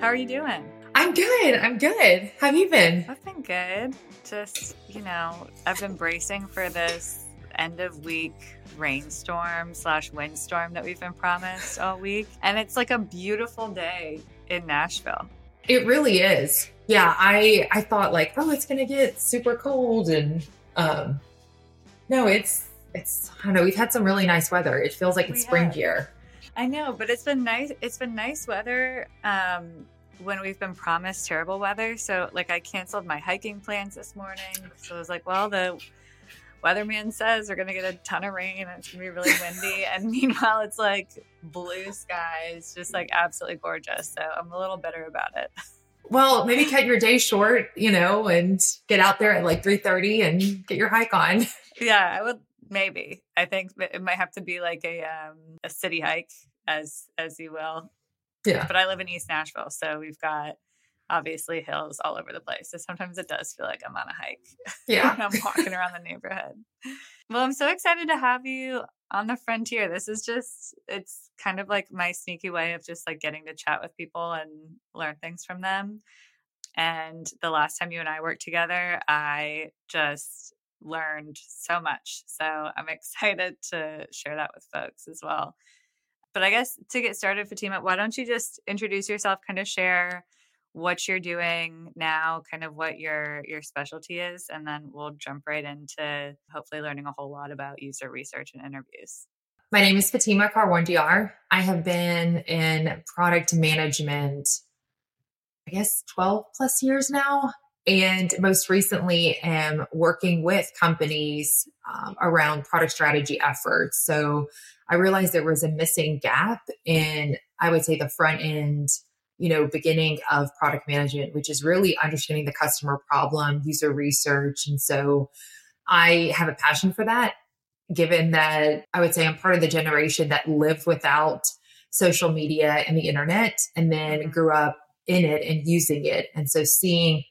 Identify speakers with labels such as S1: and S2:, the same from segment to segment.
S1: How are you doing?
S2: I'm good. I'm good. How have you been?
S1: I've been good. Just, you know, I've been bracing for this end of week rainstorm slash windstorm that we've been promised all week. And it's like a beautiful day in Nashville.
S2: It really is. Yeah, I I thought like, oh, it's gonna get super cold and um no, it's it's I don't know, we've had some really nice weather. It feels like it's
S1: We
S2: spring
S1: have.
S2: here.
S1: I know, but it's been nice. It's been nice weather um, when we've been promised terrible weather. So, like, I canceled my hiking plans this morning. So I was like, well, the weatherman says we're going to get a ton of rain and it's going to be really windy. and meanwhile, it's like blue skies, just like absolutely gorgeous. So I'm a little bitter about it.
S2: Well, maybe cut your day short, you know, and get out there at like 3:30 and get your hike on.
S1: Yeah, I would maybe. I think it might have to be like a um, a city hike, as as you will.
S2: Yeah.
S1: But I live in East Nashville, so we've got obviously hills all over the place. So sometimes it does feel like I'm on a hike
S2: Yeah.
S1: I'm walking around the neighborhood. Well, I'm so excited to have you on the frontier. This is just it's kind of like my sneaky way of just like getting to chat with people and learn things from them. And the last time you and I worked together, I just learned so much. So I'm excited to share that with folks as well. But I guess to get started, Fatima, why don't you just introduce yourself, kind of share what you're doing now, kind of what your your specialty is, and then we'll jump right into hopefully learning a whole lot about user research and interviews.
S2: My name is Fatima Karwandiar. I have been in product management, I guess, 12 plus years now. And most recently am working with companies um, around product strategy efforts. So I realized there was a missing gap in, I would say, the front end, you know, beginning of product management, which is really understanding the customer problem, user research. And so I have a passion for that given that I would say I'm part of the generation that lived without social media and the internet and then grew up in it and using it. And so seeing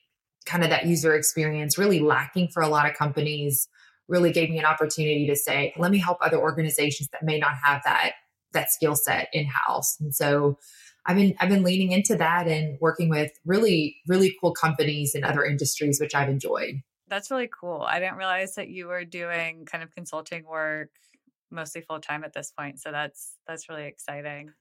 S2: kind of that user experience really lacking for a lot of companies really gave me an opportunity to say, let me help other organizations that may not have that that skill set in house. And so I've been I've been leaning into that and working with really really cool companies in other industries which I've enjoyed.
S1: That's really cool. I didn't realize that you were doing kind of consulting work mostly full time at this point. So that's that's really exciting.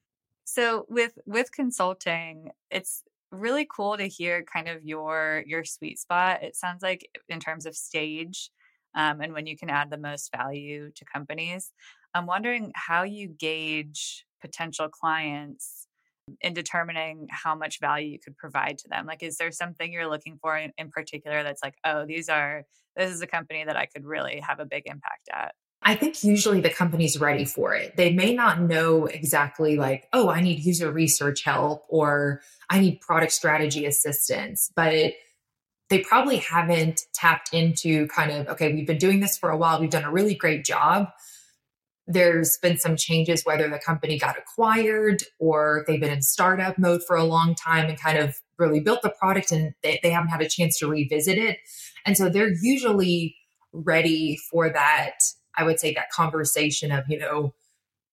S1: So with with consulting, it's really cool to hear kind of your your sweet spot. It sounds like in terms of stage um, and when you can add the most value to companies. I'm wondering how you gauge potential clients in determining how much value you could provide to them like is there something you're looking for in, in particular that's like oh these are this is a company that i could really have a big impact at
S2: I think usually the company's ready for it. They may not know exactly like, oh, I need user research help or I need product strategy assistance, but they probably haven't tapped into kind of, okay, we've been doing this for a while. We've done a really great job. There's been some changes, whether the company got acquired or they've been in startup mode for a long time and kind of really built the product and they, they haven't had a chance to revisit it. And so they're usually ready for that I would say that conversation of, you know,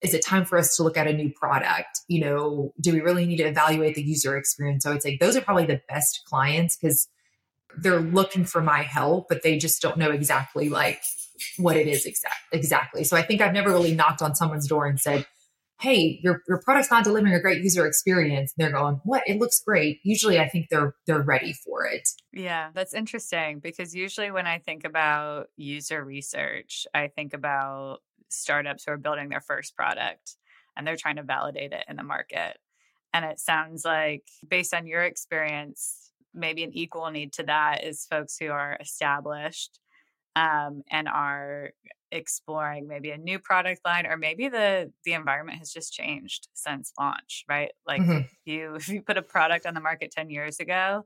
S2: is it time for us to look at a new product? You know, do we really need to evaluate the user experience? So I would say those are probably the best clients because they're looking for my help, but they just don't know exactly like what it is exact exactly. So I think I've never really knocked on someone's door and said, Hey, your your product's not delivering a great user experience. And they're going, What? It looks great. Usually I think they're they're ready for it.
S1: yeah that's interesting because usually when i think about user research i think about startups who are building their first product and they're trying to validate it in the market and it sounds like based on your experience maybe an equal need to that is folks who are established um, and are exploring maybe a new product line or maybe the the environment has just changed since launch right? Like
S2: Mhm.
S1: if you if you put a product on the market 10 years ago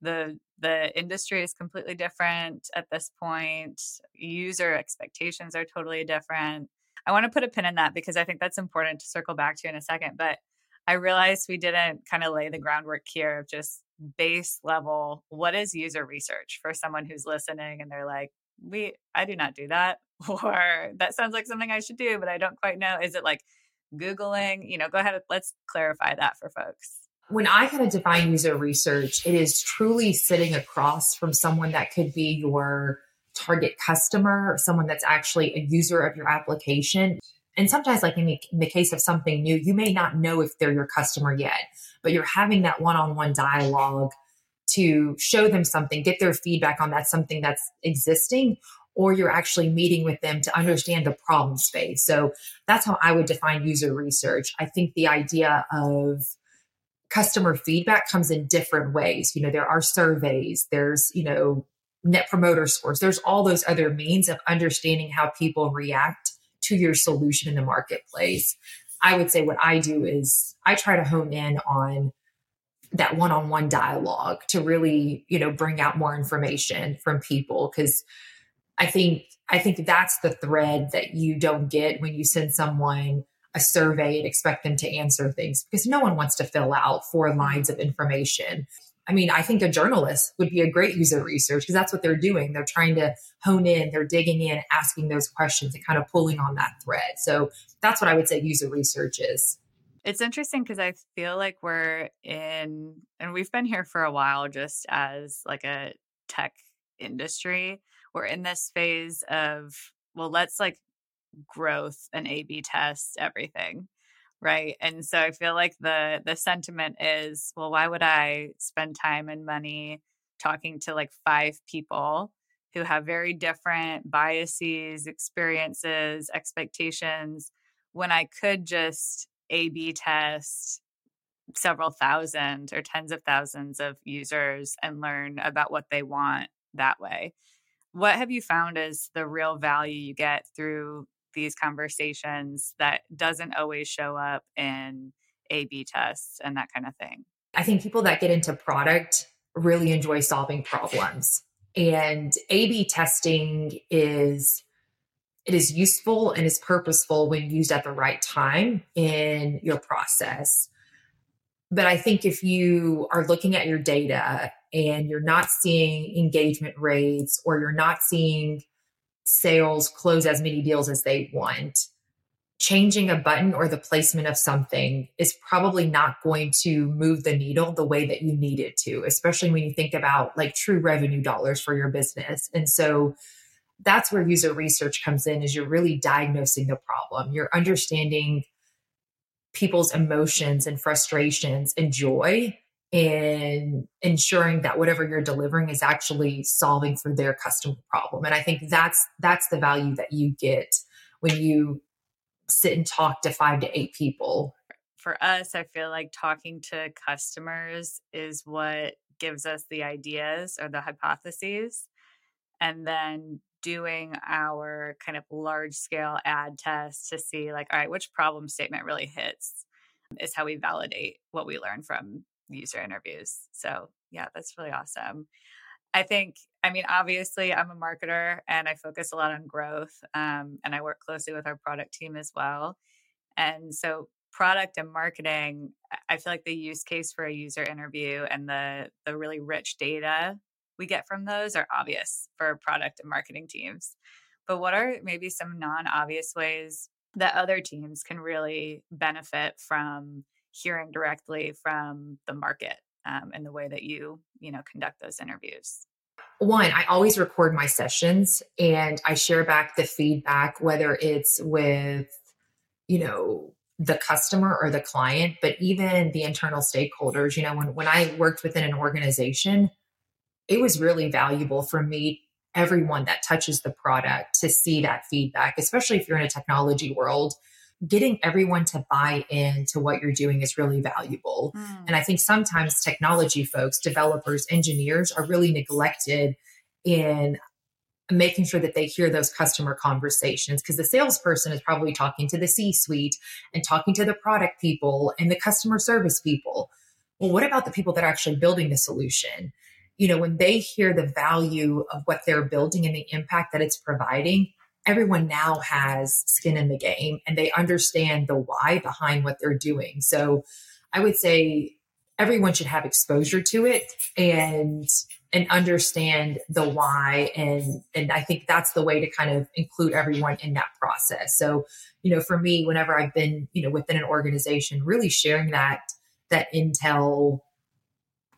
S1: the the industry is completely different at this point. User expectations are totally different. I want to put a pin in that because i think that's important to circle back to in a second but i realized we didn't kind of lay the groundwork here of just base level what is user research for someone who's listening and they're like we i do not do that or that sounds like something i should do but i don't quite know. Is it like googling? You know go ahead let's clarify that for folks.
S2: When I kind of define user research, it is truly sitting across from someone that could be your target customer, someone that's actually a user of your application. And sometimes, like in the, in the case of something new, you may not know if they're your customer yet, but you're having that one on one dialogue to show them something, get their feedback on that something that's existing, or you're actually meeting with them to understand the problem space. So that's how I would define user research. I think the idea of customer feedback comes in different ways. You know, there are surveys, there's, you know, net promoter scores, there's all those other means of understanding how people react to your solution in the marketplace. I would say what I do is I try to hone in on that one-on-one dialogue to really, you know, bring out more information from people because I think I think that's the thread that you don't get when you send someone a survey and expect them to answer things because no one wants to fill out four lines of information. I mean, I think a journalist would be a great user research because that's what they're doing. They're trying to hone in, they're digging in, asking those questions and kind of pulling on that thread. So that's what I would say user research is.
S1: It's interesting because I feel like we're in, and we've been here for a while just as like a tech industry. We're in this phase of, well, let's like growth and A B test everything right and so i feel like the the sentiment is well why would i spend time and money talking to like five people who have very different biases experiences expectations when i could just a b test several thousand or tens of thousands of users and learn about what they want that way what have you found is the real value you get through these conversations that doesn't always show up in A B tests and that kind of thing?
S2: I think people that get into product really enjoy solving problems. And A B testing is it is useful and is purposeful when used at the right time in your process. But I think if you are looking at your data and you're not seeing engagement rates or you're not seeing sales close as many deals as they want, changing a button or the placement of something is probably not going to move the needle the way that you need it to, especially when you think about like true revenue dollars for your business. And so that's where user research comes in is you're really diagnosing the problem. You're understanding people's emotions and frustrations and joy in ensuring that whatever you're delivering is actually solving for their customer problem. And i think that's that's the value that you get when you sit and talk to five to eight people.
S1: For us i feel like talking to customers is what gives us the ideas or the hypotheses. And then doing our kind of large scale ad test to see like all right which problem statement really hits is how we validate what we learn from user interviews. So, yeah, that's really awesome. I think, I mean, obviously, I'm a marketer and I focus a lot on growth, um, and I work closely with our product team as well. And so, product and marketing, I feel like the use case for a user interview and the the really rich data we get from those are obvious for product and marketing teams. But what are maybe some non-obvious ways that other teams can really benefit from hearing directly from the market um, in the way that you you know conduct those interviews
S2: one i always record my sessions and i share back the feedback whether it's with you know the customer or the client but even the internal stakeholders you know when, when i worked within an organization it was really valuable for me everyone that touches the product to see that feedback especially if you're in a technology world getting everyone to buy into what you're doing is really valuable. Mm. And I think sometimes technology folks, developers, engineers are really neglected in making sure that they hear those customer conversations because the salesperson is probably talking to the C suite and talking to the product people and the customer service people. Well, what about the people that are actually building the solution? You know, when they hear the value of what they're building and the impact that it's providing, everyone now has skin in the game and they understand the why behind what they're doing. So I would say everyone should have exposure to it and and understand the why and and I think that's the way to kind of include everyone in that process. So, you know, for me whenever I've been, you know, within an organization really sharing that that intel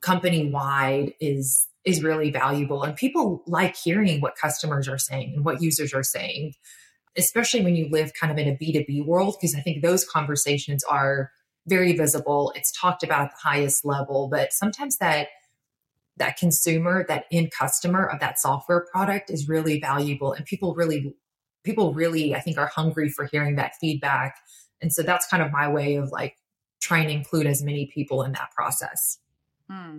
S2: company wide is is really valuable. And people like hearing what customers are saying and what users are saying especially when you live kind of in a b2b world because i think those conversations are very visible. It's talked about at the highest level but sometimes that that consumer that end customer of that software product is really valuable. And people really people really i think are hungry for hearing that feedback. And so that's kind of my way of like trying to include as many people in that process
S1: hmm.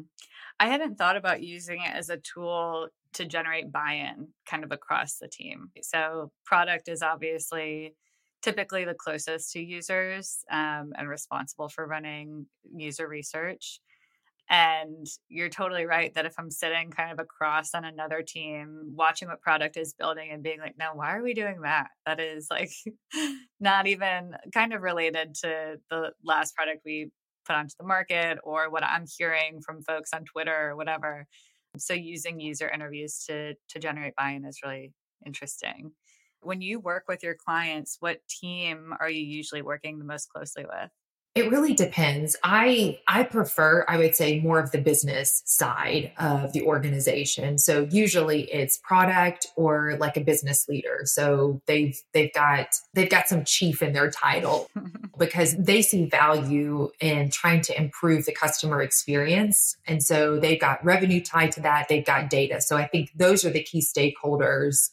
S1: i hadn't thought about using it as a tool to generate buy-in kind of across the team so product is obviously typically the closest to users um, and responsible for running user research and you're totally right that if I'm sitting kind of across on another team, watching what product is building and being like, no, why are we doing that? That is like not even kind of related to the last product we put onto the market or what I'm hearing from folks on Twitter or whatever. So using user interviews to to generate buy-in is really interesting. When you work with your clients, what team are you usually working the most closely with?
S2: It really depends. I I prefer, I would say, more of the business side of the organization. So usually it's product or like a business leader. So they've they've got they've got some chief in their title because they see value in trying to improve the customer experience. And so they've got revenue tied to that, they've got data. So I think those are the key stakeholders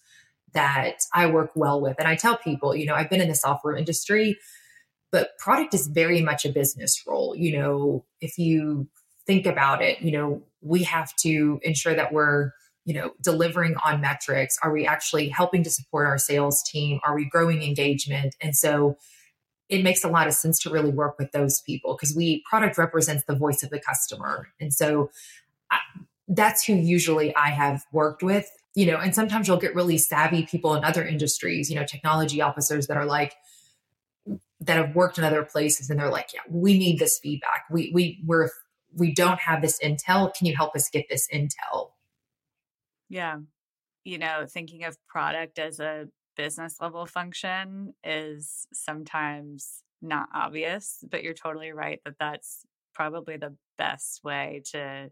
S2: that I work well with. And I tell people, you know, I've been in the software industry but product is very much a business role. You know, if you think about it, you know, we have to ensure that we're, you know, delivering on metrics. Are we actually helping to support our sales team? Are we growing engagement? And so it makes a lot of sense to really work with those people because we product represents the voice of the customer. And so I, that's who usually I have worked with, you know, and sometimes you'll get really savvy people in other industries, you know, technology officers that are like, that have worked in other places and they're like, yeah, we need this feedback. We we we're we don't have this intel. Can you help us get this intel?
S1: Yeah. You know, thinking of product as a business level function is sometimes not obvious, but you're totally right that that's probably the best way to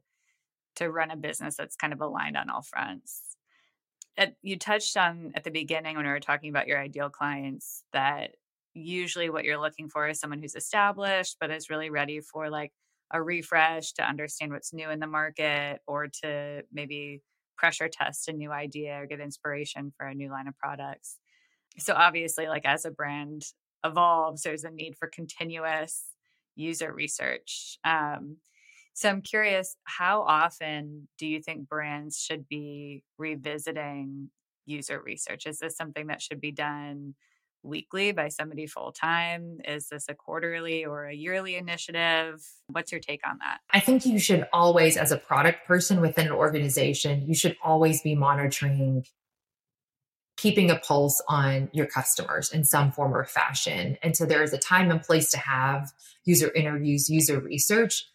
S1: to run a business that's kind of aligned on all fronts. You touched on at the beginning when we were talking about your ideal clients that usually what you're looking for is someone who's established but is really ready for like a refresh to understand what's new in the market or to maybe pressure test a new idea or get inspiration for a new line of products. So obviously like as a brand evolves there's a need for continuous user research. Um, so I'm curious how often do you think brands should be revisiting user research? Is this something that should be done weekly by somebody full time? Is this a quarterly or a yearly initiative? What's your take on that?
S2: I think you should always, as a product person within an organization, you should always be monitoring keeping a pulse on your customers in some form or fashion. And so there is a time and place to have user interviews, user research,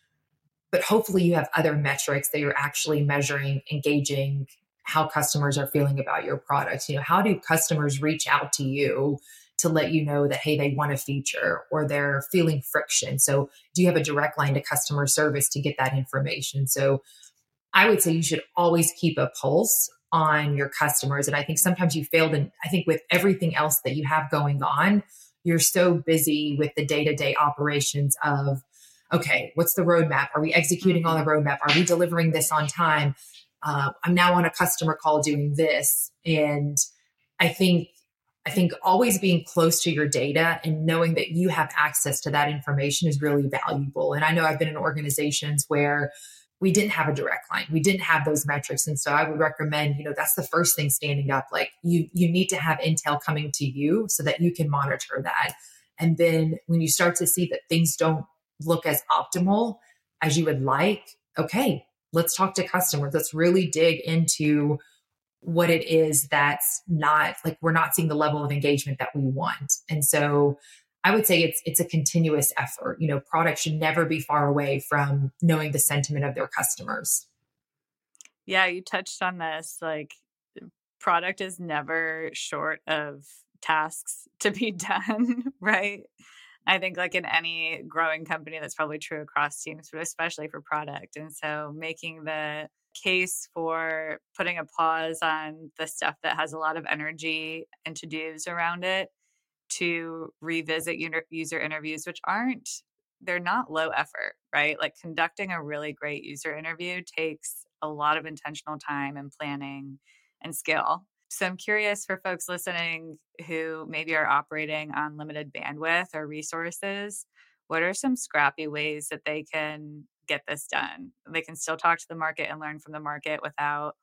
S2: but hopefully you have other metrics that you're actually measuring, engaging, how customers are feeling about your products. You know, how do customers reach out to you to let you know that, hey, they want a feature or they're feeling friction? So, do you have a direct line to customer service to get that information? So, I would say you should always keep a pulse on your customers. And I think sometimes you failed. And I think with everything else that you have going on, you're so busy with the day to day operations of, okay, what's the roadmap? Are we executing on mm-hmm. the roadmap? Are we delivering this on time? Uh, I'm now on a customer call doing this. And I think I think always being close to your data and knowing that you have access to that information is really valuable. And I know I've been in organizations where we didn't have a direct line. We didn't have those metrics. And so I would recommend, you know, that's the first thing standing up. Like you you need to have intel coming to you so that you can monitor that. And then when you start to see that things don't look as optimal as you would like, okay, let's talk to customers. Let's really dig into what it is that's not like we're not seeing the level of engagement that we want. And so I would say it's it's a continuous effort. You know, products should never be far away from knowing the sentiment of their customers.
S1: Yeah, you touched on this. Like product is never short of tasks to be done, right? I think, like in any growing company, that's probably true across teams, but especially for product. And so, making the case for putting a pause on the stuff that has a lot of energy and to dos around it to revisit user interviews, which aren't, they're not low effort, right? Like conducting a really great user interview takes a lot of intentional time and planning and skill. So I'm curious for folks listening who maybe are operating on limited bandwidth or resources, what are some scrappy ways that they can get this done? They can still talk to the market and learn from the market without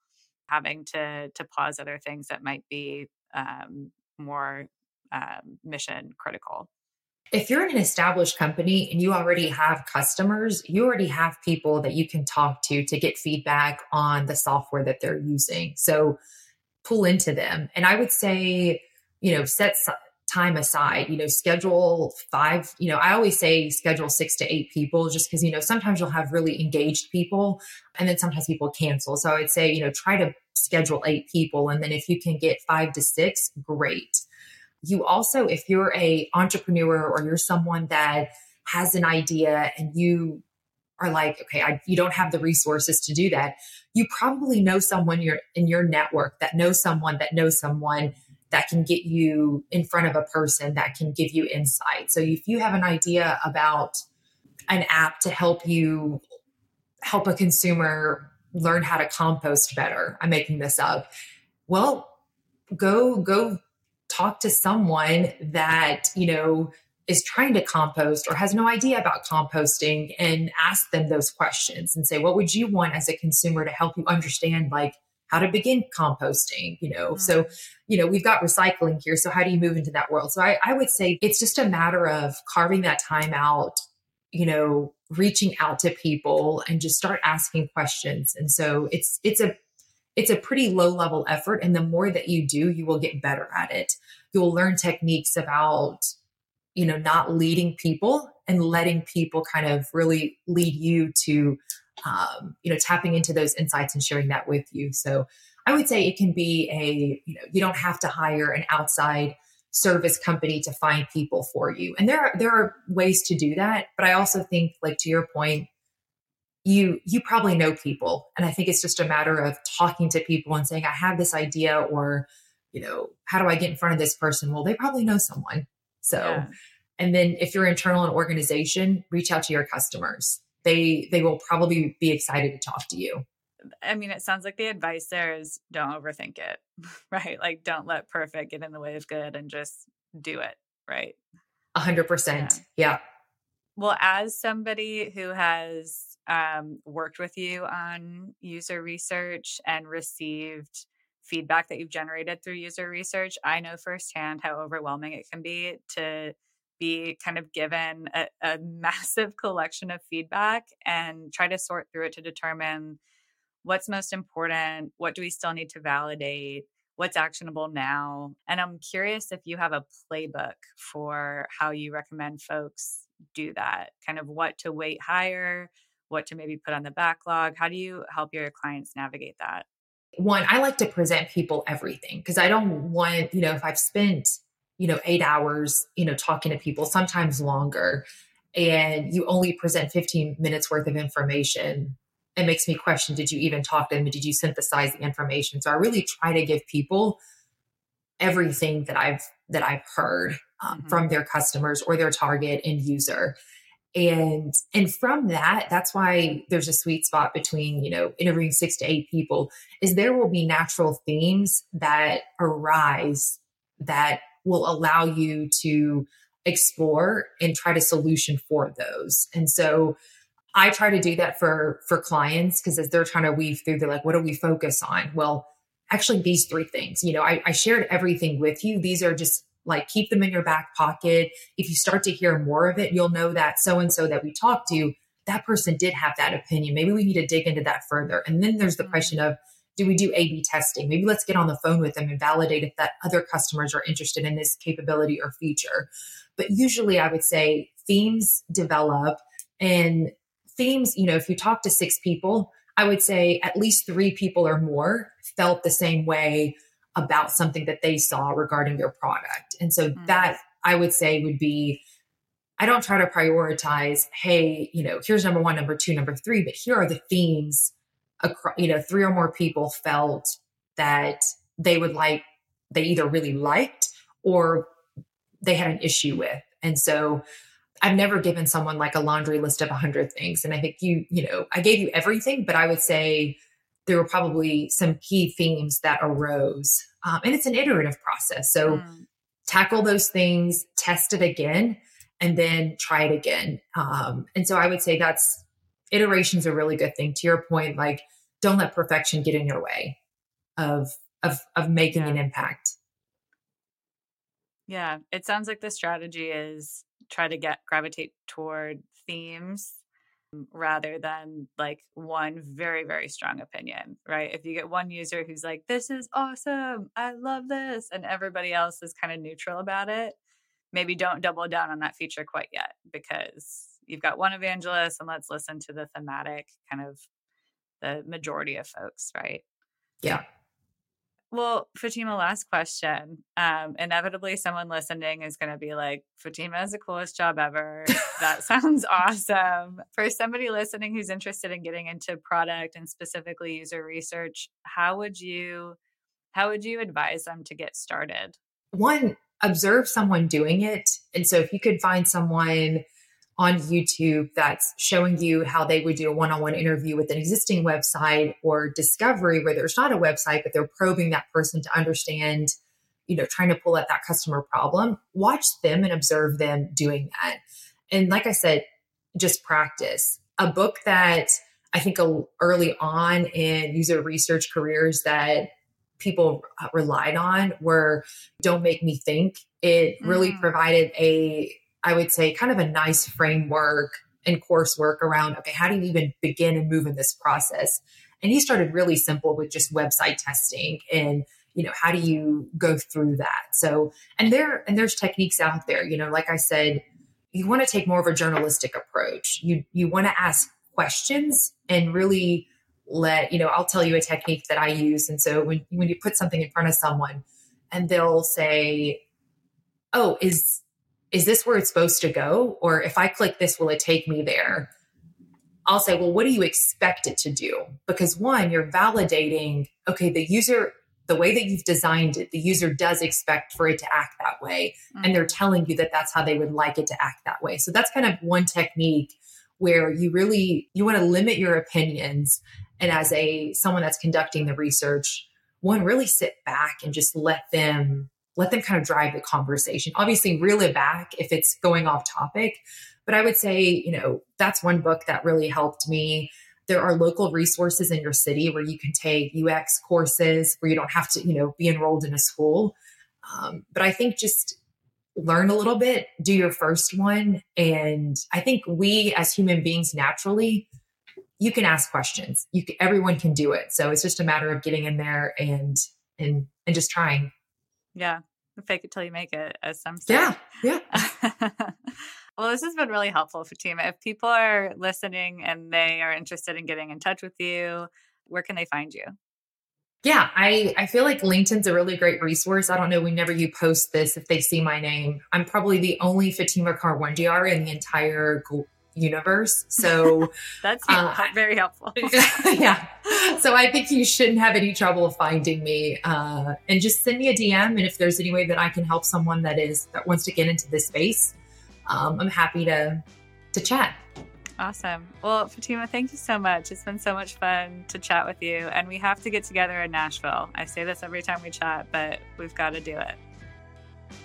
S1: having to to pause other things that might be um, more um, mission critical.
S2: If you're in an established company and you already have customers, you already have people that you can talk to to get feedback on the software that they're using. So pull into them. And I would say, you know, set time aside, you know, schedule five, you know, I always say schedule six to eight people just because, you know, sometimes you'll have really engaged people and then sometimes people cancel. So I would say, you know, try to schedule eight people. And then if you can get five to six, great. You also, if you're a entrepreneur or you're someone that has an idea and you are like, okay, I, you don't have the resources to do that. You probably know someone you're in your network that knows someone that knows someone that can get you in front of a person that can give you insight. So if you have an idea about an app to help you help a consumer learn how to compost better, I'm making this up. Well, go go talk to someone that, you know, is trying to compost or has no idea about composting and ask them those questions and say, what would you want as a consumer to help you understand like how to begin composting, you know? Mm-hmm. So, you know, we've got recycling here. So how do you move into that world? So I, I would say it's just a matter of carving that time out, you know, reaching out to people and just start asking questions. And so it's, it's a, it's a pretty low level effort. And the more that you do, you will get better at it. You'll learn techniques about you know, not leading people and letting people kind of really lead you to, um, you know, tapping into those insights and sharing that with you. So I would say it can be a, you know, you don't have to hire an outside service company to find people for you. And there are, there are ways to do that. But I also think like to your point, you you probably know people and i think it's just a matter of talking to people and saying i have this idea or you know how do i get in front of this person well they probably know someone so, yeah. and then if you're internal in an organization, reach out to your customers. They they will probably be excited to talk to you.
S1: I mean, it sounds like the advice there is don't overthink it, right? Like don't let perfect get in the way of good and just do it, right?
S2: A hundred percent. Yeah.
S1: Well, as somebody who has um, worked with you on user research and received feedback that you've generated through user research, I know firsthand how overwhelming it can be to be kind of given a, a, massive collection of feedback and try to sort through it to determine what's most important, what do we still need to validate, what's actionable now. And I'm curious if you have a playbook for how you recommend folks do that, kind of what to weight higher, what to maybe put on the backlog. How do you help your clients navigate that?
S2: One, I like to present people everything because I don't want, you know, if I've spent, you know, eight hours, you know, talking to people, sometimes longer, and you only present 15 minutes worth of information, it makes me question did you even talk to them? Did you synthesize the information? So I really try to give people everything that I've that I've heard um, mm-hmm. from their customers or their target end user and and from that that's why there's a sweet spot between you know interviewing six to eight people is there will be natural themes that arise that will allow you to explore and try to solution for those. And so i try to do that for for clients because as they're trying to weave through they're like what do we focus on? Well actually these three things you know I, I shared everything with you. These are just like keep them in your back pocket. If you start to hear more of it, you'll know that so and so that we talked to, that person did have that opinion. Maybe we need to dig into that further. And then there's the question of do we do A B testing? Maybe let's get on the phone with them and validate if that other customers are interested in this capability or feature. But usually I would say themes develop and themes, you know, if you talk to six people, I would say at least three people or more felt the same way about something that they saw regarding your product. And so mm-hmm. that I would say would be I don't try to prioritize, hey, you know, here's number one, number two, number three, but here are the themes. Across, you know, three or more people felt that they would like, they either really liked or they had an issue with. And so I've never given someone like a laundry list of 100 things. And I think you, you know, I gave you everything, but I would say there were probably some key themes that arose. Um, and it's an iterative process. So mm. tackle those things, test it again, and then try it again. Um, and so I would say that's iteration's a really good thing. To your point, like don't let perfection get in your way of of of making yeah. an impact.
S1: Yeah, it sounds like the strategy is try to get gravitate toward themes Um, rather than like one very very strong opinion right? If you get one user who's like this is awesome i love this and everybody else is kind of neutral about it maybe don't double down on that feature quite yet because you've got one evangelist and let's listen to the thematic kind of the majority of folks right?
S2: Yeah
S1: well, Fatima, last question. Um, inevitably, someone listening is going to be like, Fatima is the coolest job ever. that sounds awesome. For somebody listening who's interested in getting into product and specifically user research, how would you how would you advise them to get started?
S2: One, observe someone doing it. And so if you could find someone on YouTube that's showing you how they would do a one on one interview with an existing website or discovery where there's not a website, but they're probing that person to understand, you know, trying to pull at that customer problem. Watch them and observe them doing that. And like I said, just practice. A book that I think early on in user research careers that people relied on were Don't Make Me Think. It really mm. provided a I would say, kind of a nice framework and coursework around, okay, how do you even begin and move in this process? And he started really simple with just website testing and you know how do you go through that so and there and there's techniques out there you know like i said you want to take more of a journalistic approach you you want to ask questions and really let you know i'll tell you a technique that i use and so when when you put something in front of someone and they'll say oh is is this where it's supposed to go? Or if I click this, will it take me there? I'll say, well, what do you expect it to do? Because one, you're validating, okay, the user, the way that you've designed it, the user does expect for it to act that way. Mm-hmm. And they're telling you that that's how they would like it to act that way. So that's kind of one technique where you really, you want to limit your opinions. And as a, someone that's conducting the research, one, really sit back and just let them let them kind of drive the conversation. Obviously, reel it back if it's going off topic. But I would say, you know, that's one book that really helped me. There are local resources in your city where you can take UX courses where you don't have to, you know, be enrolled in a school. Um, but I think just learn a little bit, do your first one. And I think we as human beings naturally, you can ask questions. You can, everyone can do it. So it's just a matter of getting in there and and and just trying.
S1: Yeah. Fake it till you make it, as some say.
S2: Yeah. Yeah.
S1: well, this has been really helpful, Fatima. If people are listening and they are interested in getting in touch with you, where can they find you?
S2: Yeah, I, I feel like LinkedIn's a really great resource. I don't know whenever you post this, if they see my name, I'm probably the only Fatima Karwandyar in the entire universe. So
S1: that's uh, very helpful.
S2: yeah. So I think you shouldn't have any trouble finding me. Uh, and just send me a DM. And if there's any way that I can help someone that is that wants to get into this space, um, I'm happy to to chat.
S1: Awesome. Well, Fatima, thank you so much. It's been so much fun to chat with you. And we have to get together in Nashville. I say this every time we chat, but we've got to do it.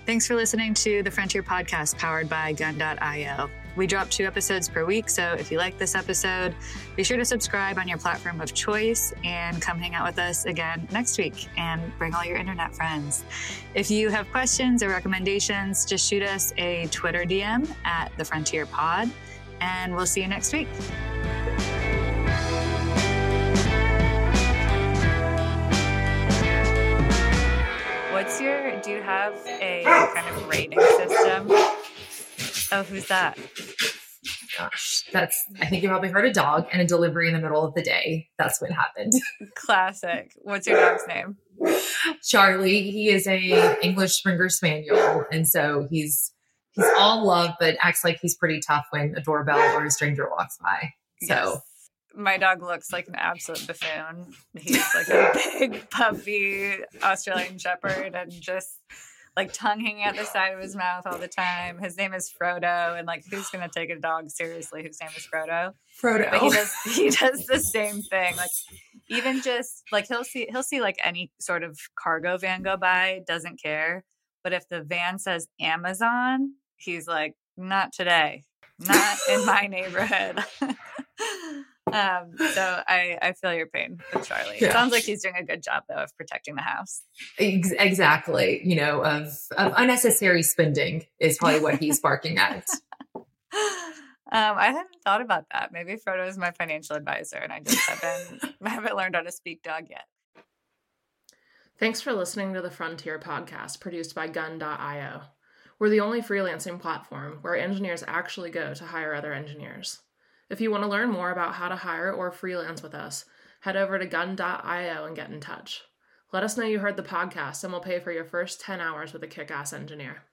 S1: Thanks for listening to the Frontier Podcast powered by Gun.io. We drop two episodes per week, so if you like this episode, be sure to subscribe on your platform of choice and come hang out with us again next week and bring all your internet friends. If you have questions or recommendations, just shoot us a Twitter DM at the Frontier Pod, and we'll see you next week. What's your, do you have a kind of rating system? Oh, who's that?
S2: Gosh, that's, I think you probably heard a dog and a delivery in the middle of the day. That's what happened.
S1: Classic. What's your dog's name?
S2: Charlie. He is a English Springer Spaniel. And so he's, he's all love, but acts like he's pretty tough when a doorbell or a stranger walks by. So. Yes.
S1: My dog looks like an absolute buffoon. He's like a big, puffy Australian Shepherd and just like tongue hanging out the side of his mouth all the time. His name is Frodo, and like who's gonna take a dog seriously whose name is Frodo?
S2: Frodo.
S1: But he does he does the same thing. Like even just like he'll see he'll see like any sort of cargo van go by, doesn't care. But if the van says Amazon, he's like, not today, not in my neighborhood. Um, so I, I feel your pain with Charlie. Yeah. It sounds like he's doing a good job though of protecting the house.
S2: Exactly. You know, of, of unnecessary spending is probably what he's barking at.
S1: Um, I hadn't thought about that. Maybe Frodo is my financial advisor, and I just haven't haven't learned how to speak dog yet.
S3: Thanks for listening to the Frontier podcast produced by Gun.io. We're the only freelancing platform where engineers actually go to hire other engineers. If you want to learn more about how to hire or freelance with us, head over to gun.io and get in touch. Let us know you heard the podcast, and we'll pay for your first 10 hours with a kick ass engineer.